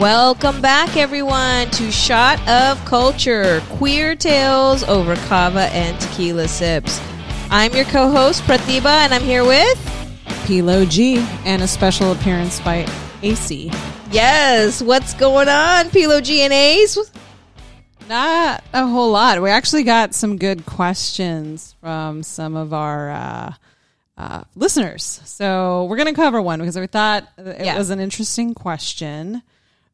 Welcome back, everyone, to Shot of Culture Queer Tales over Kava and Tequila Sips. I'm your co host, Pratibha, and I'm here with. Peelo G and a special appearance by AC. Yes, what's going on, Peelo G and Ace? Not a whole lot. We actually got some good questions from some of our uh, uh, listeners. So we're going to cover one because we thought it Yeah. was an interesting question.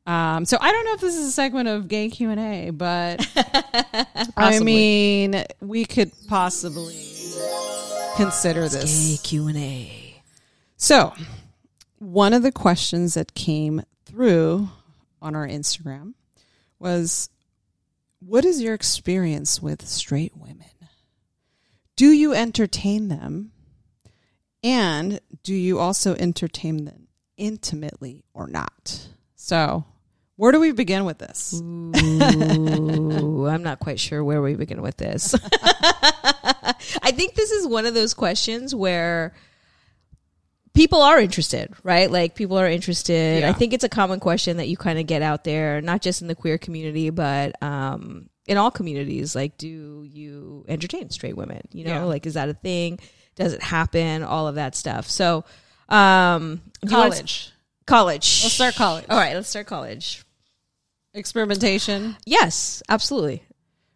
Um, so I don't know if this is a segment of gay Q and A, but I mean, we could possibly consider this. Q and A. So, one of the questions that came through on our Instagram was What is your experience with straight women? Do you entertain them? And do you also entertain them intimately or not? So, where do we begin with this? Ooh, I'm not quite sure where we begin with this. I think this is one of those questions where people are interested, right? Like people are interested. Yeah. I think it's a common question that you kind of get out there, not just in the queer community, but um, in all communities. Like, do you entertain straight women? You know, Yeah. like is that a thing? Does it happen? All of that stuff. So, um, do you wanna- College. college. Let's start college. All right, let's start college. Experimentation. Yes, absolutely.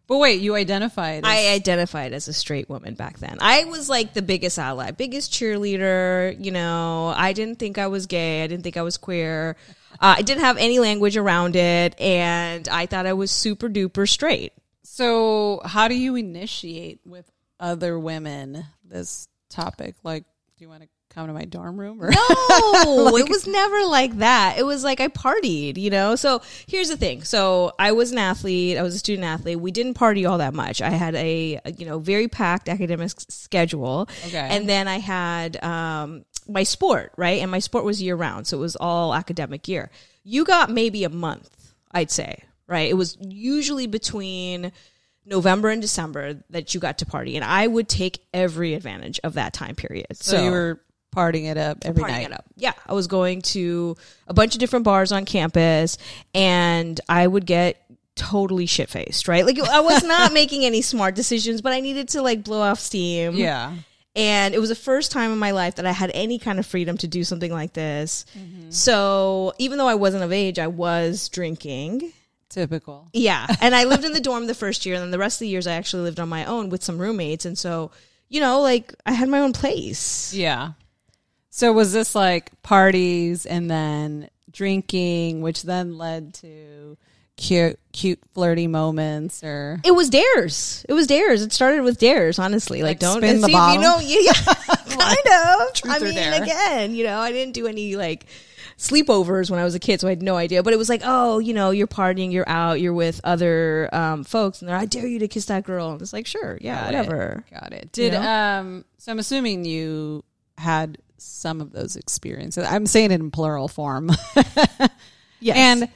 But wait, you identified. As, I identified as a straight woman back then. I was like the biggest ally, biggest cheerleader. You know, I didn't think I was gay. I didn't think I was queer. Uh, I didn't have any language around it, and I thought I was super duper straight. So, how do you initiate with other women this topic? Like, do you want to come to my dorm room? Or No, it was never like that. It was like I partied, you know? So here's the thing. So I was an athlete. I was a student athlete. We didn't party all that much. I had a, a, you know, very packed academic s- schedule. Okay. And then I had um, my sport, right? And my sport was year round. So it was all academic year. You got maybe a month, I'd say, right? It was usually between November and December that you got to party. And I would take every advantage of that time period. so, you were partying it up every partying night. it up. Yeah, I was going to a bunch of different bars on campus, and I would get totally shit faced. Right, like I was not making any smart decisions, but I needed to like blow off steam. Yeah. and it was the first time in my life that I had any kind of freedom to do something like this. Mm-hmm. So even though I wasn't of age, I was drinking. Typical. Yeah. And I lived in the dorm the first year, and then the rest of the years I actually lived on my own with some roommates. And so, you know, like I had my own place. Yeah. So, was this like parties and then drinking, which then led to cute, cute, flirty moments or. It was dares. It was dares. It started with dares, honestly. Like, Like don't spin the see, bottle? You know, yeah, kind of. Truth I mean, dare? again, you know, I didn't do any like sleepovers when I was a kid, so I had no idea. But it was like, oh, you know, you're partying, you're out, you're with other um, folks, and they're, I dare you to kiss that girl. And it's like, sure, yeah, Got whatever. It. Got it. Did know? um so I'm assuming you had some of those experiences. I'm saying it in plural form. Yes. And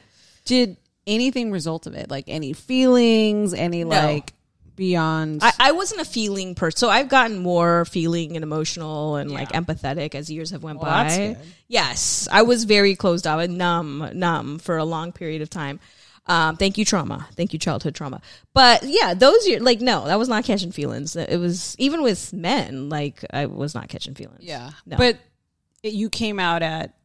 did anything result of it? Like any feelings, any like beyond I, I wasn't a feeling person, so I've gotten more feeling and emotional and like empathetic as years have went Well, by. Yes, I was very closed off and numb, numb for a long period of time. Um, thank you, trauma. Thank you, childhood trauma. But yeah, those years, like, no, that was not catching feelings. It was even with men, like, I was not catching feelings. Yeah. No. But it, you came out at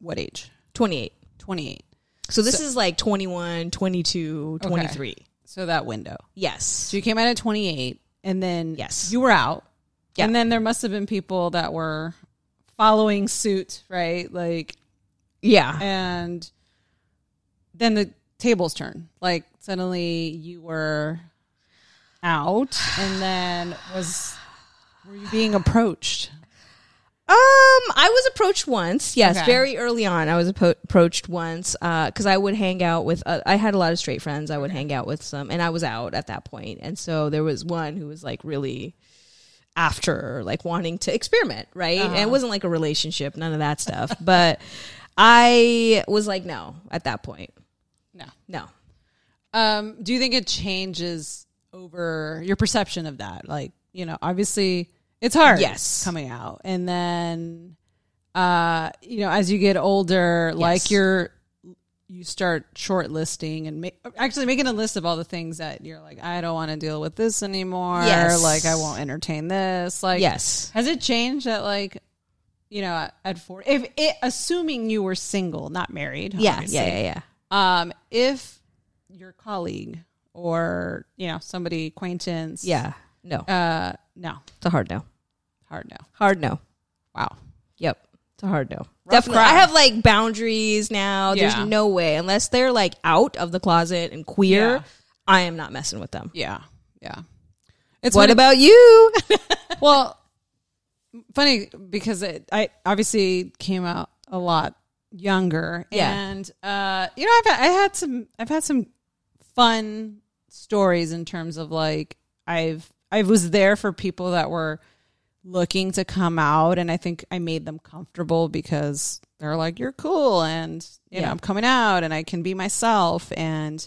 what age? 28. 28. So this is like 21, 22, 23. So that window. Yes. So you came out at 28 and then Yes. you were out. Yeah. And then there must have been people that were following suit, right? Like Yeah. and then the tables turn. Like suddenly you were out and then was were you being approached? Um, I was approached once. Yes, Okay. very early on, I was appro- approached once because I would hang out with. Uh, I had a lot of straight friends. I would hang out with some, and I was out at that point. point, and so there was one who was like really after, like wanting to experiment, right? And it wasn't like a relationship, none of that stuff. but I was like, no, at that point, No. no. Um, do you think it changes over your perception of that? Like, you know, obviously it's hard. Yes. Coming out. And then uh, you know, as you get older, like you're, you start shortlisting and make, actually making a list of all the things that you're like, I don't want to deal with this anymore. Yes. Like, I won't entertain this. Like, yes. has it changed at like, you know, at- at 40? If it, assuming you were single, not married. Yeah, obviously. yeah, yeah, yeah. Um, if your colleague or, you know, somebody, acquaintance. Yeah. No. Uh, no. It's a hard no. Hard no. Hard no. Wow. Yep. It's a hard no. Rough Definitely. I have like boundaries now. Yeah. There's no way unless they're like out of the closet and queer, Yeah. I am not messing with them. Yeah. Yeah. It's what when it- about you? well, funny because it I obviously came out a lot younger, Yeah. and uh, you know I've had, I had some I've had some fun stories in terms of like I've I was there for people that were looking to come out, and I think I made them comfortable because they're like you're cool, and you know I'm coming out, and I can be myself, and.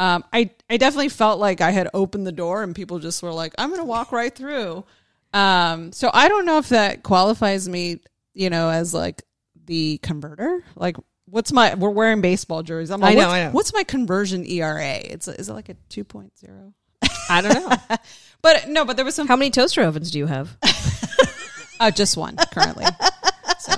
Um, I, I definitely felt like I had opened the door and people just were like, I'm going to walk right through. Um, so I don't know if that qualifies me, you know, as like the converter. Like, what's my? We're wearing baseball jerseys. I'm like, I know, what's, I know. what's my conversion ERA? It's is it like a 2.0? I don't know. But no, but there was some. How many toaster ovens do you have? Uh, just one currently. so,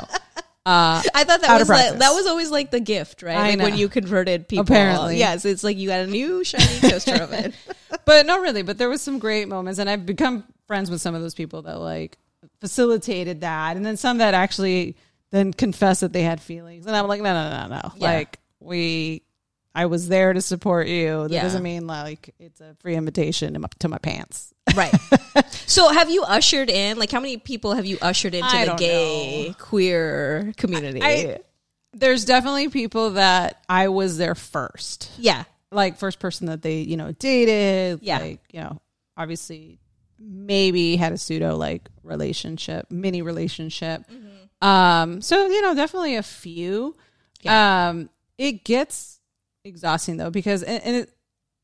uh, I thought that was like, that was always like the gift, right? I like when you converted people. Apparently. yes, it's like you got a new shiny toaster oven. but no, really. But there was some great moments, and I've become friends with some of those people that like facilitated that, and then some that actually then confess that they had feelings, and I'm like, no, no, no, no. Yeah. Like we, I was there to support you. That Yeah. doesn't mean like it's a free invitation to my, to my pants. Right. so have you ushered in like how many people have you ushered into I the gay know. queer community? I- There's definitely people that I was there first, yeah. like first person that they you know dated. Yeah. like you know, obviously maybe had a pseudo like relationship, mini relationship. Mm-hmm. Um, so you know, definitely a few. Um, it gets exhausting though because and, and it,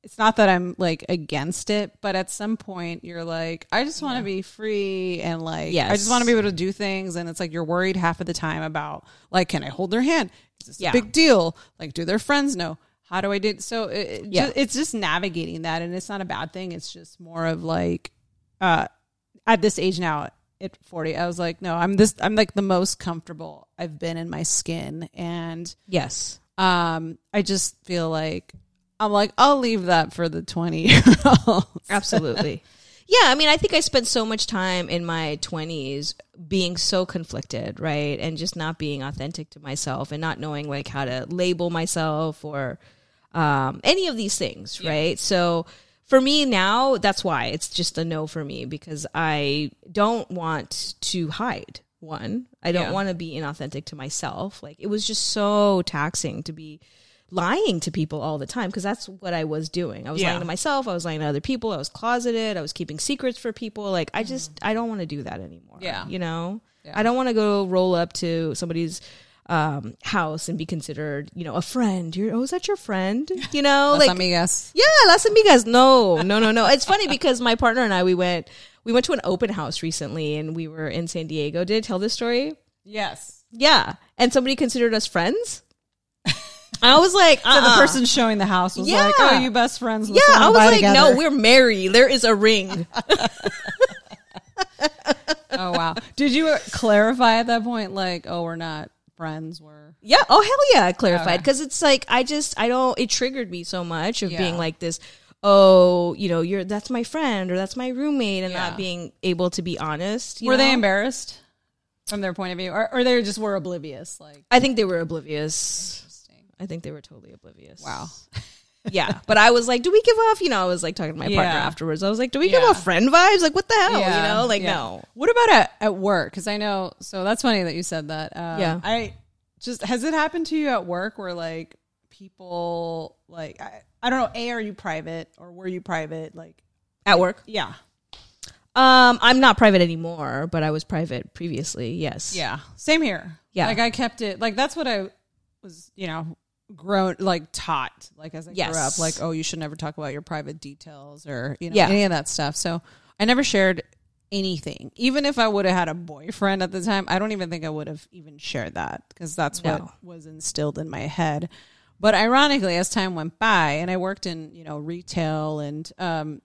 it's not that I'm like against it, but at some point you're like, I just want to be free and like, I just want to be able to do things. And it's like you're worried half of the time about like, can I hold their hand? Is this Yeah. a big deal? Like, do their friends know? How do I do? So it, Yeah. it's just navigating that, and it's not a bad thing. It's just more of like, uh, at this age now, at 40, I was like, no, I'm this. I'm like the most comfortable I've been in my skin, and Yes. um, I just feel like I'm like I'll leave that for the 20 year olds. Absolutely. yeah, I mean, I think I spent so much time in my 20s being so conflicted, right? And just not being authentic to myself and not knowing like how to label myself or um, any of these things, right? So for me now, that's why it's just a no for me because I don't want to hide. One, I don't Yeah. want to be inauthentic to myself. Like it was just so taxing to be lying to people all the time because that's what I was doing. I was Yeah. lying to myself. I was lying to other people. I was closeted. I was keeping secrets for people. Like I just I don't want to do that anymore. Yeah. you know, Yeah. I don't want to go roll up to somebody's um, house and be considered, you know, a friend. You're oh, is that your friend? You know, Las like amigas. yeah, las amigas. No, no, no, no. It's funny because my partner and I we went we went to an open house recently and we were in San Diego. Did I tell this story? Yes. Yeah, and somebody considered us friends. I was like, So the uh-uh. person showing the house was Yeah. like, "Oh, you best friends?" Yeah, Let's I was like, together." no, we're married. There is a ring. oh wow. Did you clarify at that point, like, "Oh, we're not friends. We're yeah. Oh hell yeah, I clarified because it's like I just I don't. It triggered me so much of Yeah. being like this. Oh, you know, you're that's my friend or that's my roommate, and Yeah. not being able to be honest. you were they know? embarrassed from their point of view, or, or they just were oblivious? Like, I think they were oblivious. I think they were totally oblivious. wow. Yeah, but I was like, "Do we give off?" You know, I was like talking to my partner Yeah. afterwards. I was like, "Do we give Yeah. off friend vibes? Like, what the hell?" Yeah, You know, like no. What about at, at work? Because I know. So that's funny that you said that. Uh, Yeah. I just has it happened to you at work where like people like I, I don't know. A, are you private or were you private? Like, At work, yeah, um, I'm not private anymore, but I was private previously. Yes. yeah. Same here. Yeah. Like I kept it. Like that's what I was. You know. Grown like taught like as I grew up like oh you should never talk about your private details or you know Yeah. any of that stuff so I never shared anything even if I would have had a boyfriend at the time I don't even think I would have even shared that because that's No. what was instilled in my head But ironically, as time went by, and I worked in you know retail and um,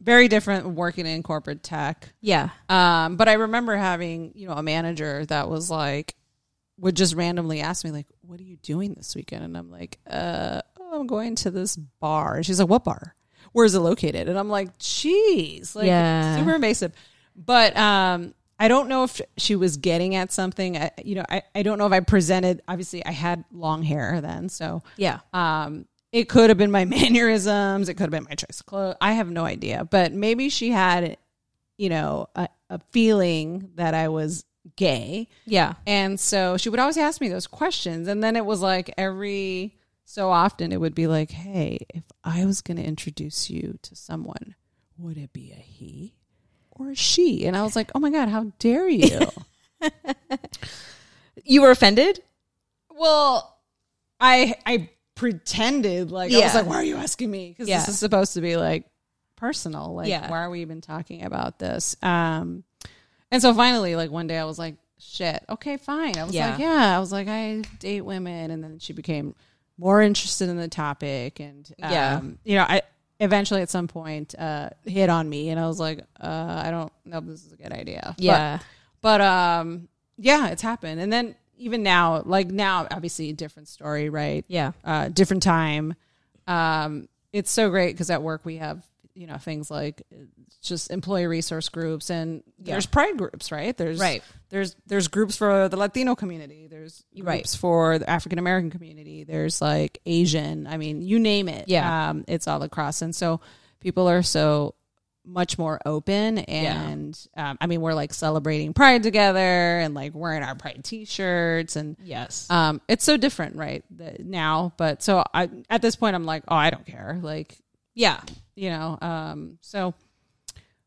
very different working in corporate tech. Yeah. Um, but I remember having you know a manager that was like would just randomly ask me like, "What are you doing this weekend?" And I'm like, "Uh, oh, I'm going to this bar." And she's like, "What bar? Where's it located?" And I'm like, "Jeez, like Yeah. super invasive." But um, I don't know if she was getting at something. I, you know, I, I don't know if I presented. Obviously, I had long hair then, so Yeah. um, it could have been my mannerisms. It could have been my choice of clothes. I have no idea. But maybe she had, you know, a, a feeling that I was gay. Yeah. And so she would always ask me those questions. And then it was like every so often it would be like, hey, if I was going to introduce you to someone, would it be a he or a she? And I was like, oh my God, how dare you? You were offended? Well, I I pretended like I was like, why are you asking me? Because Yeah. this is supposed to be like personal. Like, Yeah. why are we even talking about this? Um, and so finally, like one day, I was like, shit, okay, fine. I was Yeah. like, yeah. I was like, I date women, and then she became more interested in the topic, and um, Yeah. you know, I eventually at some point uh, hit on me, and I was like, uh, I don't know if this is a good idea. But- Yeah. but um yeah it's happened and then even now like now obviously a different story right yeah. uh different time um it's so great because at work we have you know things like uh, just employee resource groups and Yeah. there's pride groups right there's Right. there's there's groups for the latino community there's groups Right. for the african american community there's like asian i mean you name it Yeah. um it's all across and so people are so much more open and um, i mean we're like celebrating pride together and like wearing our pride t-shirts and Yes. um it's so different right now but so i at this point i'm like oh i don't care like yeah. You know um so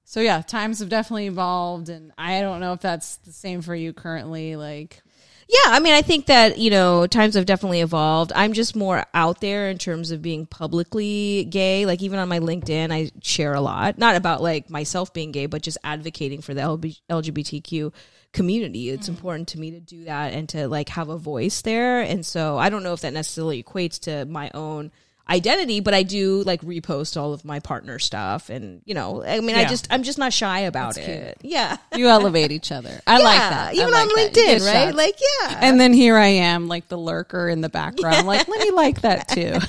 so yeah times have definitely evolved and i don't know if that's the same for you currently like Yeah, I mean, I think that you know times have definitely evolved. I'm just more out there in terms of being publicly gay. Like even on my LinkedIn, I share a lot, not about like myself being gay, but just advocating for the LGBTQ community. It's important to me to do that and to like have a voice there. And so I don't know if that necessarily equates to my own identity, but I do like repost all of my partner stuff, and you know, I mean, I just I'm just not shy about That's it. Yeah. you elevate each other i like that Even like on that. LinkedIn, right? Like, yeah. and then here i am like the lurker in the background like let me like that too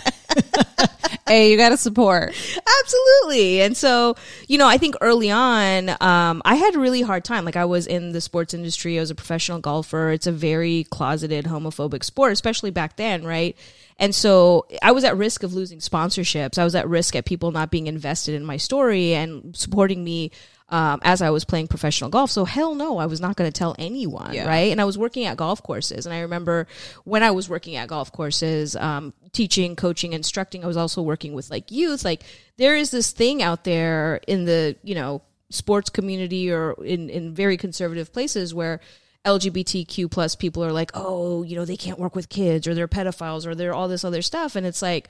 hey you gotta support Absolutely. And so, you know, I think early on, um, I had a really hard time. Like I was in the sports industry. I was a professional golfer. It's a very closeted homophobic sport, especially back then, right? And so I was at risk of losing sponsorships. I was at risk at people not being invested in my story and supporting me um, as I was playing professional golf. So hell no, I was not going to tell anyone, Yeah. right? And I was working at golf courses, and I remember when I was working at golf courses, um, teaching, coaching, instructing. I was also working with like youth. Like there is this thing out there in the you know sports community or in in very conservative places where LGBTQ plus people are like, oh, you know, they can't work with kids or they're pedophiles or they're all this other stuff, and it's like.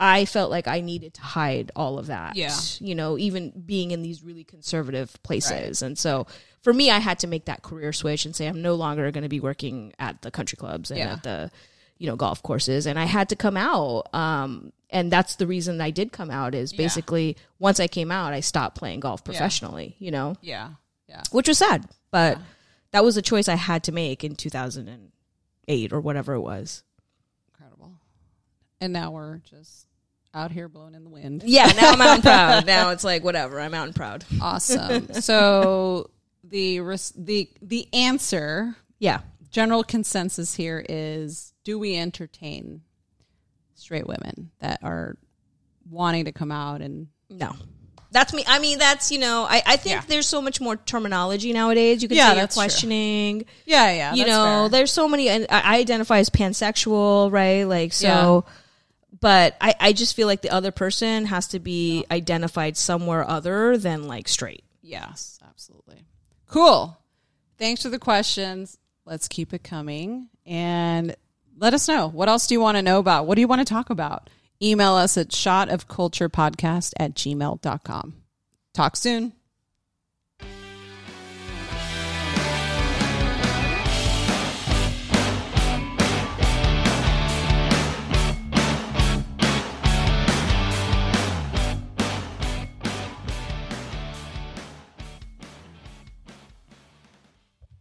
I felt like I needed to hide all of that. Yeah. You know, even being in these really conservative places. And so for me, I had to make that career switch and say, I'm no longer going to be working at the country clubs and Yeah. at the, you know, golf courses. And I had to come out. Um, and that's the reason I did come out is Yeah. basically once I came out, I stopped playing golf professionally, you know, yeah yeah which was sad, but that was a choice I had to make in 2008 or whatever it was. And now we're just out here blowing in the wind Yeah. Now I'm out and proud. Now it's like, whatever. I'm out and proud. Awesome. so the res- the the answer, Yeah. general consensus here is: Do we entertain straight women that are wanting to come out and No. That's me. I mean, that's, you know, I, I think Yeah. there's so much more terminology nowadays. You can Yeah, say you're that's true. questioning. yeah, yeah, you know, there's so many, and I I identify as pansexual, right? Like, so, but I, I just feel like the other person has to be identified somewhere other than like straight. yes, absolutely. Cool. Thanks for the questions. Let's keep it coming and let us know what else do you want to know about? What do you want to talk about? Email us at shotofculturepodcast at gmail.com. Talk soon.